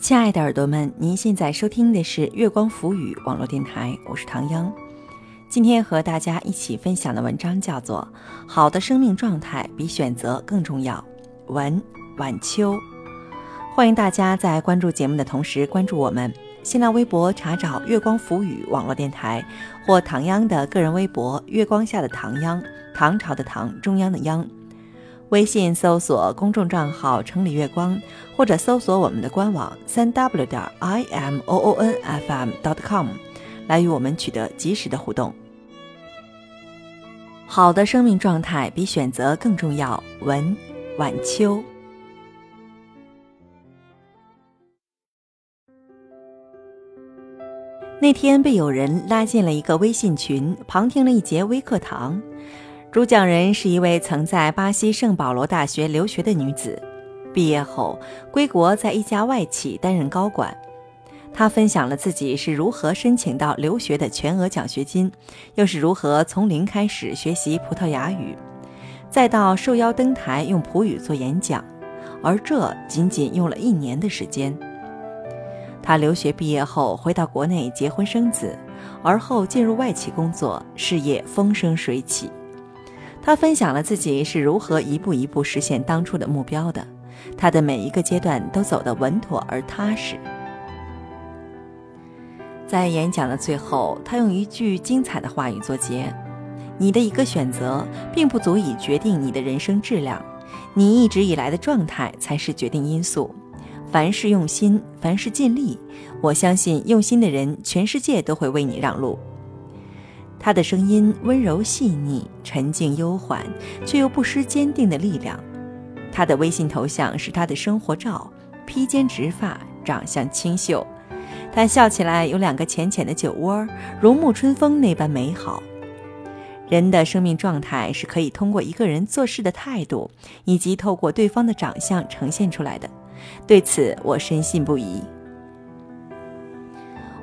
亲爱的耳朵们，您现在收听的是月光浮语网络电台，我是唐央。今天和大家一起分享的文章叫做《好的生命状态比选择更重要》，文晚秋。欢迎大家在关注节目的同时关注我们新浪微博，查找“月光浮语网络电台”或唐央的个人微博“月光下的唐央”，唐朝的唐，中央的央。微信搜索公众账号“城里月光”，或者搜索我们的官网“三 w 点 i m o o n f m dot com”，来与我们取得及时的互动。好的生命状态比选择更重要。文晚秋。那天被有人拉进了一个微信群，旁听了一节微课堂。主讲人是一位曾在巴西圣保罗大学留学的女子，毕业后归国，在一家外企担任高管。她分享了自己是如何申请到留学的全额奖学金，又是如何从零开始学习葡萄牙语，再到受邀登台用葡语做演讲，而这仅仅用了一年的时间。她留学毕业后回到国内结婚生子，而后进入外企工作，事业风生水起。他分享了自己是如何一步一步实现当初的目标的，他的每一个阶段都走得稳妥而踏实。在演讲的最后，他用一句精彩的话语作结：“你的一个选择，并不足以决定你的人生质量，你一直以来的状态才是决定因素。凡事用心，凡事尽力，我相信用心的人，全世界都会为你让路。”他的声音温柔细腻、沉静悠缓，却又不失坚定的力量。他的微信头像是他的生活照，披肩直发，长相清秀。他笑起来有两个浅浅的酒窝，如沐春风那般美好。人的生命状态是可以通过一个人做事的态度，以及透过对方的长相呈现出来的。对此，我深信不疑。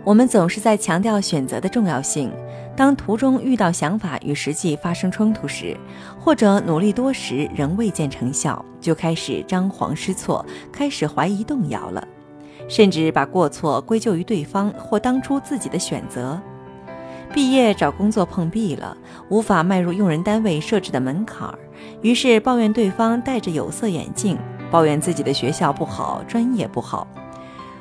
我们总是在强调选择的重要性。当途中遇到想法与实际发生冲突时，或者努力多时仍未见成效，就开始张皇失措，开始怀疑动摇了，甚至把过错归咎于对方或当初自己的选择。毕业找工作碰壁了，无法迈入用人单位设置的门槛儿，于是抱怨对方戴着有色眼镜，抱怨自己的学校不好，专业不好。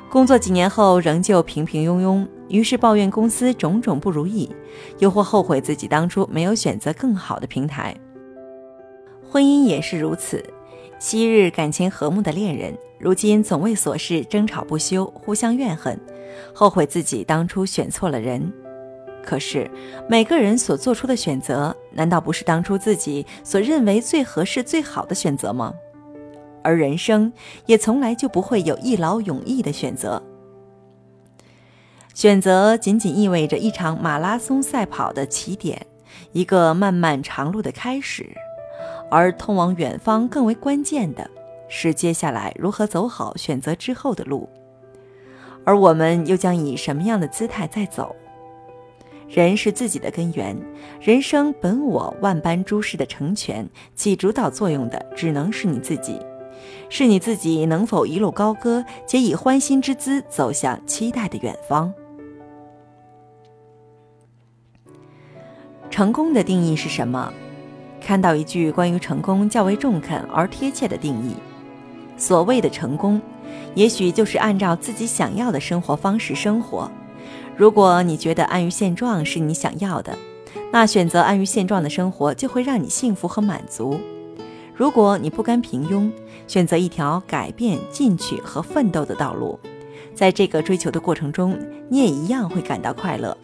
工作几年后仍旧平平庸庸，于是抱怨公司种种不如意，又或后悔自己当初没有选择更好的平台。婚姻也是如此，昔日感情和睦的恋人，如今总为琐事争吵不休，互相怨恨，后悔自己当初选错了人。可是每个人所做出的选择，难道不是当初自己所认为最合适、最好的选择吗？而人生也从来就不会有一劳永逸的选择，选择仅仅意味着一场马拉松赛跑的起点，一个漫漫长路的开始，而通往远方更为关键的是接下来如何走好选择之后的路，而我们又将以什么样的姿态在走？人是自己的根源，人生本我万般诸事的成全，起主导作用的只能是你自己。是你自己能否一路高歌，且以欢欣之姿走向期待的远方？成功的定义是什么？看到一句关于成功较为中肯而贴切的定义：所谓的成功，也许就是按照自己想要的生活方式生活。如果你觉得安于现状是你想要的，那选择安于现状的生活就会让你幸福和满足。如果你不甘平庸，选择一条改变、进取和奋斗的道路，在这个追求的过程中，你也一样会感到快乐。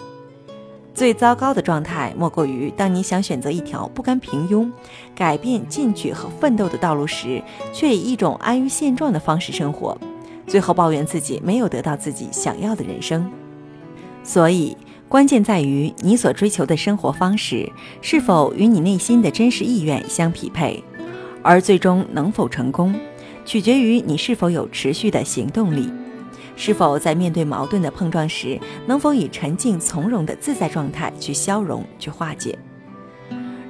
最糟糕的状态，莫过于当你想选择一条不甘平庸、改变、进取和奋斗的道路时，却以一种安于现状的方式生活，最后抱怨自己没有得到自己想要的人生。所以，关键在于你所追求的生活方式是否与你内心的真实意愿相匹配。而最终能否成功，取决于你是否有持续的行动力，是否在面对矛盾的碰撞时，能否以沉静从容的自在状态去消融、去化解。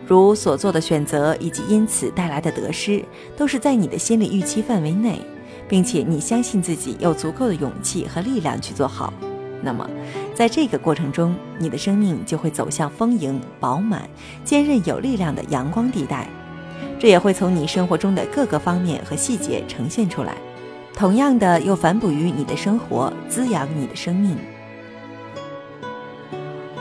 如所做的选择以及因此带来的得失，都是在你的心理预期范围内，并且你相信自己有足够的勇气和力量去做好，那么，在这个过程中，你的生命就会走向丰盈、饱满、坚韧、有力量的阳光地带。这也会从你生活中的各个方面和细节呈现出来，同样的又反哺于你的生活，滋养你的生命。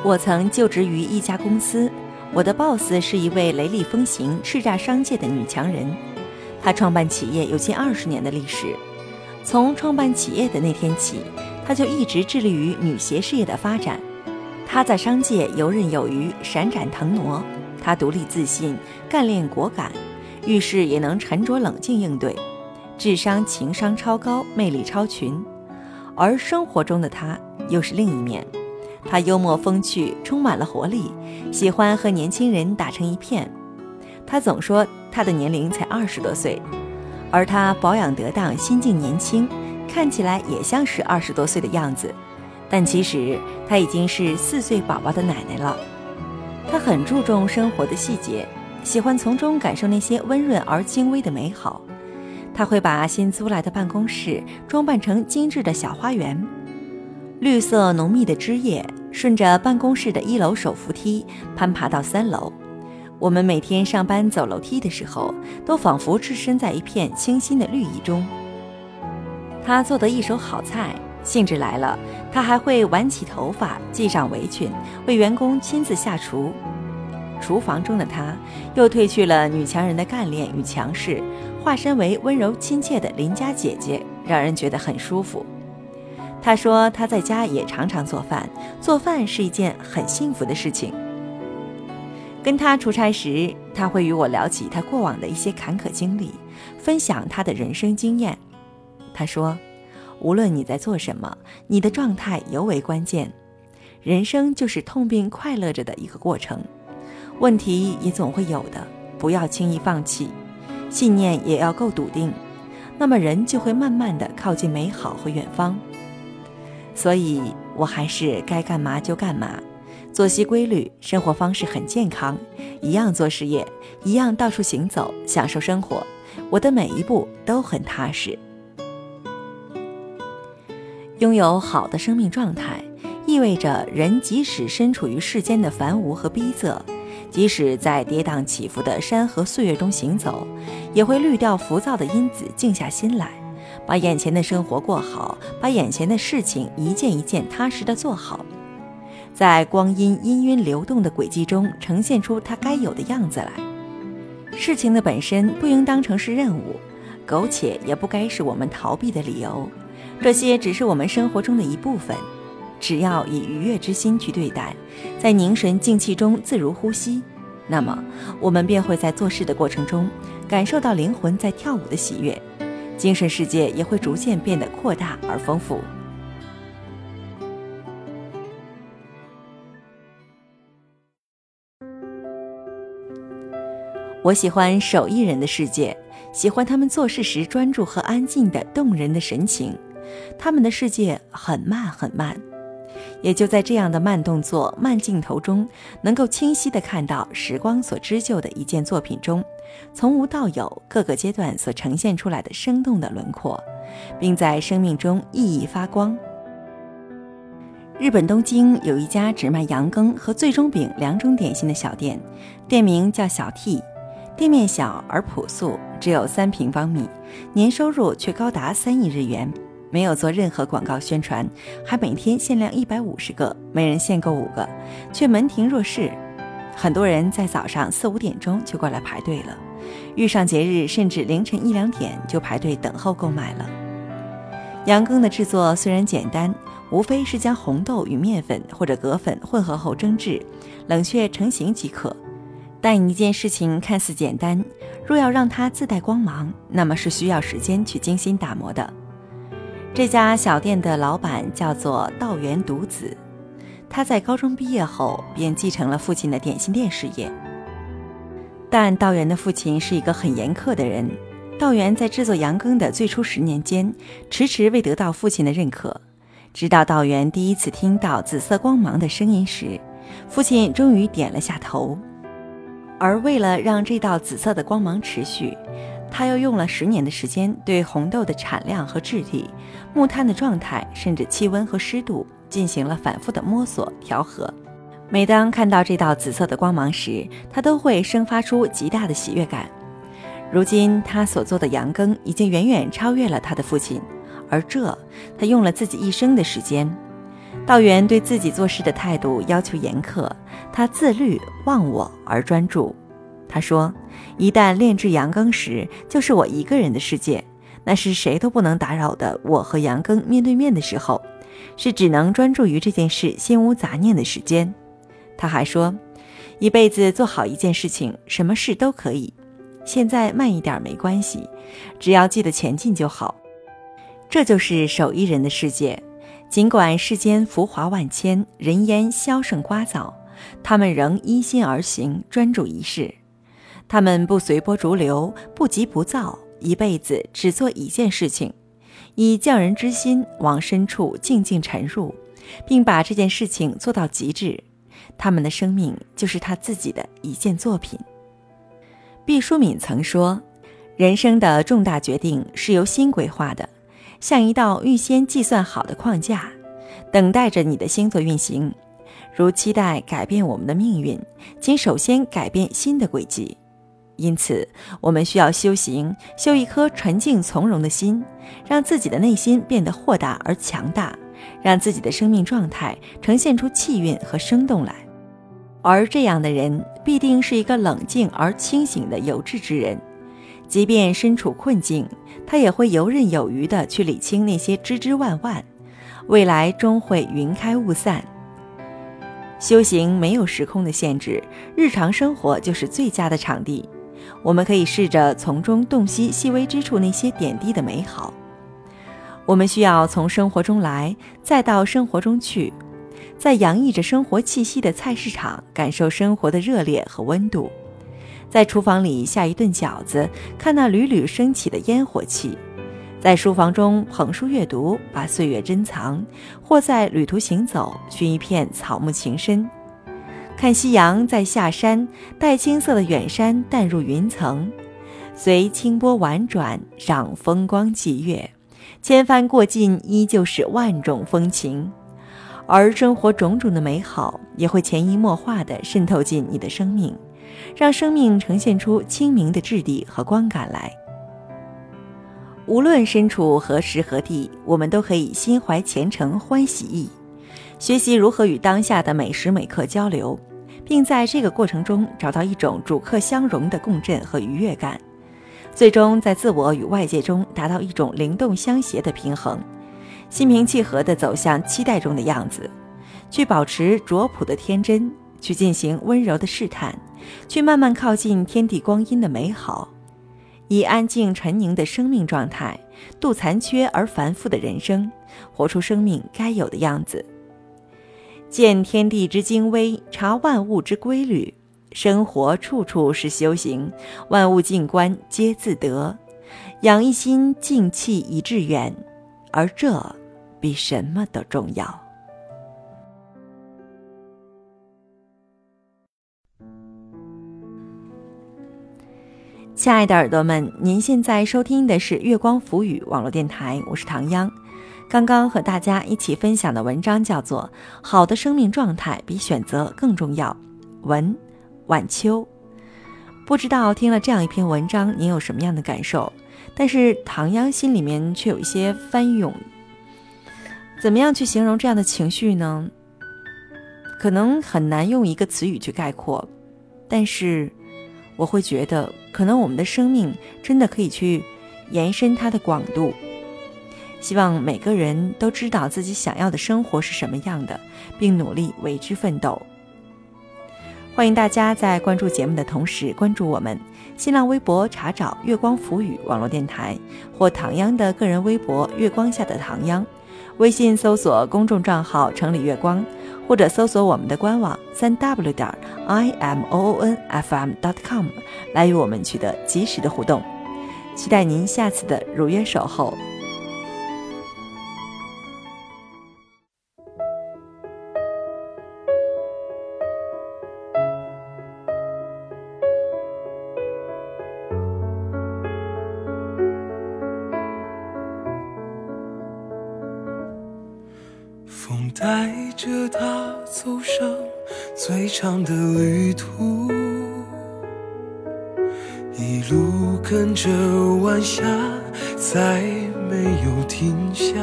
我曾就职于一家公司，我的 boss 是一位雷厉风行、叱咤商界的女强人。她创办企业有近二十年的历史，从创办企业的那天起，她就一直致力于女鞋事业的发展。她在商界游刃有余，闪展腾挪。她独立自信，干练果敢。遇事也能沉着冷静应对，智商情商超高，魅力超群。而生活中的他又是另一面，他幽默风趣，充满了活力，喜欢和年轻人打成一片。他总说他的年龄才二十多岁，而他保养得当，心境年轻，看起来也像是二十多岁的样子，但其实他已经是四岁宝宝的奶奶了。他很注重生活的细节。喜欢从中感受那些温润而精微的美好，他会把新租来的办公室装扮成精致的小花园，绿色浓密的枝叶顺着办公室的一楼手扶梯攀爬到三楼。我们每天上班走楼梯的时候，都仿佛置身在一片清新的绿意中。他做的一手好菜，兴致来了，他还会挽起头发，系上围裙，为员工亲自下厨。厨房中的她，又褪去了女强人的干练与强势，化身为温柔亲切的邻家姐姐，让人觉得很舒服。她说她在家也常常做饭，做饭是一件很幸福的事情。跟她出差时，她会与我聊起她过往的一些坎坷经历，分享她的人生经验。她说：“无论你在做什么，你的状态尤为关键。人生就是痛并快乐着的一个过程。”问题也总会有的，不要轻易放弃，信念也要够笃定，那么人就会慢慢的靠近美好和远方。所以我还是该干嘛就干嘛，作息规律，生活方式很健康，一样做事业，一样到处行走，享受生活，我的每一步都很踏实。拥有好的生命状态，意味着人即使身处于世间的繁芜和逼仄。即使在跌宕起伏的山河岁月中行走，也会滤掉浮躁的因子，静下心来，把眼前的生活过好，把眼前的事情一件一件踏实的做好，在光阴氤氲流动的轨迹中，呈现出它该有的样子来。事情的本身不应当成是任务，苟且也不该是我们逃避的理由，这些只是我们生活中的一部分。只要以愉悦之心去对待，在凝神静气中自如呼吸，那么我们便会在做事的过程中感受到灵魂在跳舞的喜悦，精神世界也会逐渐变得扩大而丰富。我喜欢手艺人的世界，喜欢他们做事时专注和安静的动人的神情，他们的世界很慢很慢。也就在这样的慢动作、慢镜头中，能够清晰地看到时光所织就的一件作品中，从无到有各个阶段所呈现出来的生动的轮廓，并在生命中熠熠发光。日本东京有一家只卖羊羹和最终饼两种点心的小店，店名叫小 T，店面小而朴素，只有三平方米，年收入却高达三亿日元。没有做任何广告宣传，还每天限量一百五十个，每人限购五个，却门庭若市。很多人在早上四五点钟就过来排队了，遇上节日甚至凌晨一两点就排队等候购买了。羊羹的制作虽然简单，无非是将红豆与面粉或者葛粉混合后蒸制、冷却成型即可。但一件事情看似简单，若要让它自带光芒，那么是需要时间去精心打磨的。这家小店的老板叫做道元独子，他在高中毕业后便继承了父亲的点心店事业。但道元的父亲是一个很严苛的人，道元在制作羊羹的最初十年间，迟迟未得到父亲的认可。直到道元第一次听到紫色光芒的声音时，父亲终于点了下头。而为了让这道紫色的光芒持续，他又用了十年的时间，对红豆的产量和质地、木炭的状态，甚至气温和湿度，进行了反复的摸索调和。每当看到这道紫色的光芒时，他都会生发出极大的喜悦感。如今，他所做的羊羹已经远远超越了他的父亲，而这他用了自己一生的时间。道元对自己做事的态度要求严苛，他自律、忘我而专注。他说：“一旦炼制羊羹时，就是我一个人的世界，那是谁都不能打扰的。我和羊羹面对面的时候，是只能专注于这件事、心无杂念的时间。”他还说：“一辈子做好一件事情，什么事都可以。”现在慢一点没关系，只要记得前进就好。这就是手艺人的世界。尽管世间浮华万千，人烟消盛聒噪，他们仍依心而行，专注一事。他们不随波逐流，不急不躁，一辈子只做一件事情，以匠人之心往深处静静沉入，并把这件事情做到极致。他们的生命就是他自己的一件作品。毕淑敏曾说：“人生的重大决定是由心规划的，像一道预先计算好的框架，等待着你的星座运行。如期待改变我们的命运，请首先改变新的轨迹。因此，我们需要修行，修一颗纯净从容的心，让自己的内心变得豁达而强大，让自己的生命状态呈现出气韵和生动来。”而这样的人必定是一个冷静而清醒的有志之人，即便身处困境，他也会游刃有余地去理清那些枝枝万万，未来终会云开雾散。修行没有时空的限制，日常生活就是最佳的场地，我们可以试着从中洞悉细微之处那些点滴的美好。我们需要从生活中来，再到生活中去。在洋溢着生活气息的菜市场，感受生活的热烈和温度；在厨房里下一顿饺子，看那缕缕升起的烟火气；在书房中捧书阅读，把岁月珍藏；或在旅途行走，寻一片草木情深，看夕阳在下山，带青色的远山淡入云层，随清波婉转，赏风光霁月，千帆过尽，依旧是万种风情。而生活种种的美好，也会潜移默化地渗透进你的生命，让生命呈现出清明的质地和光感来。无论身处何时何地，我们都可以心怀虔诚、欢喜意，学习如何与当下的每时每刻交流，并在这个过程中找到一种主客相融的共振和愉悦感，最终在自我与外界中达到一种灵动相协的平衡。心平气和地走向期待中的样子，去保持拙朴的天真，去进行温柔的试探，去慢慢靠近天地光阴的美好，以安静沉凝的生命状态度残缺而繁复的人生，活出生命该有的样子。见天地之精微，察万物之规律，生活处处是修行，万物静观皆自得，养一心静气以致远，而这。比什么都重要。亲爱的耳朵们，您现在收听的是月光浮语网络电台，我是唐央。刚刚和大家一起分享的文章叫做《好的生命状态比选择更重要》，文晚秋。不知道听了这样一篇文章，您有什么样的感受？但是唐央心里面却有一些翻涌。怎么样去形容这样的情绪呢？可能很难用一个词语去概括，但是我会觉得，可能我们的生命真的可以去延伸它的广度。希望每个人都知道自己想要的生活是什么样的，并努力为之奋斗。欢迎大家在关注节目的同时关注我们新浪微博，查找“月光浮语”网络电台或唐央的个人微博“月光下的唐央”。微信搜索公众账号“城里月光”，或者搜索我们的官网三 w 点 i m o o n f m dot com 来与我们取得及时的互动。期待您下次的如约守候。带着他走上最长的旅途，一路跟着晚霞，再没有停下，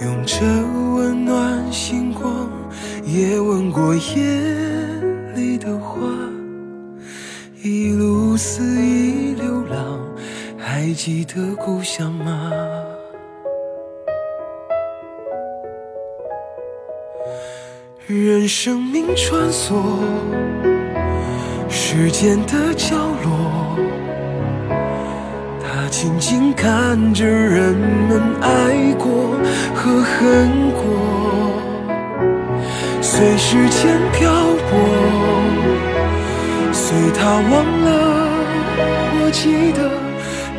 用着温暖星光，也吻过夜里的花，一路肆意流浪，还记得故乡吗？任生命穿梭时间的角落，他静静看着人们爱过和恨过，随时间漂泊，随他忘了，我记得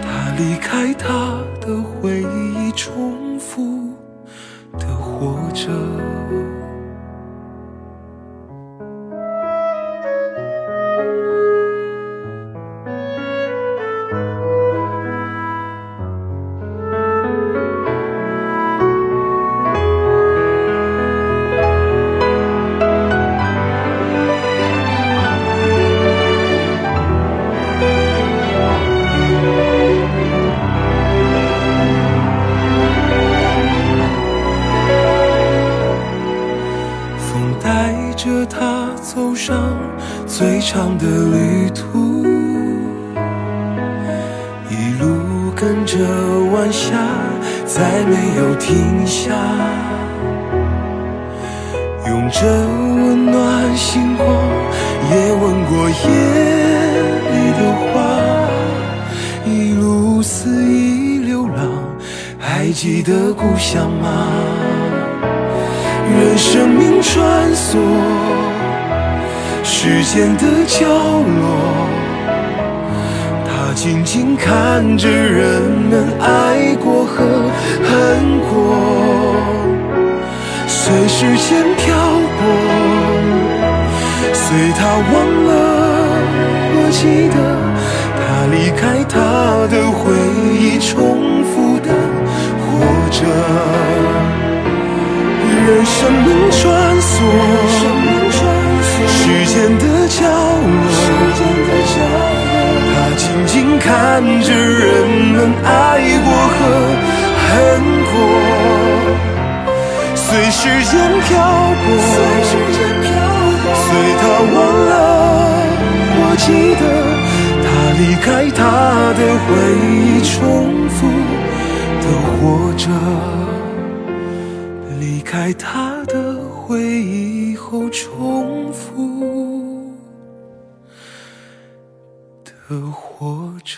他离开他的回忆，重复的活着。用着温暖星光，也吻过夜里的花，一路肆意流浪，还记得故乡吗？任生命穿梭时间的角落，他静静看着人们爱过和恨过，随时间漂泊，随他忘了，我记得他离开他的回忆，重复的活着。任生命穿梭时间的角落，他静静看着人们爱过和恨过，随时间漂泊，随他忘了，我记得他离开他的回忆，重复的活着。离开他的回忆后，重复的活着。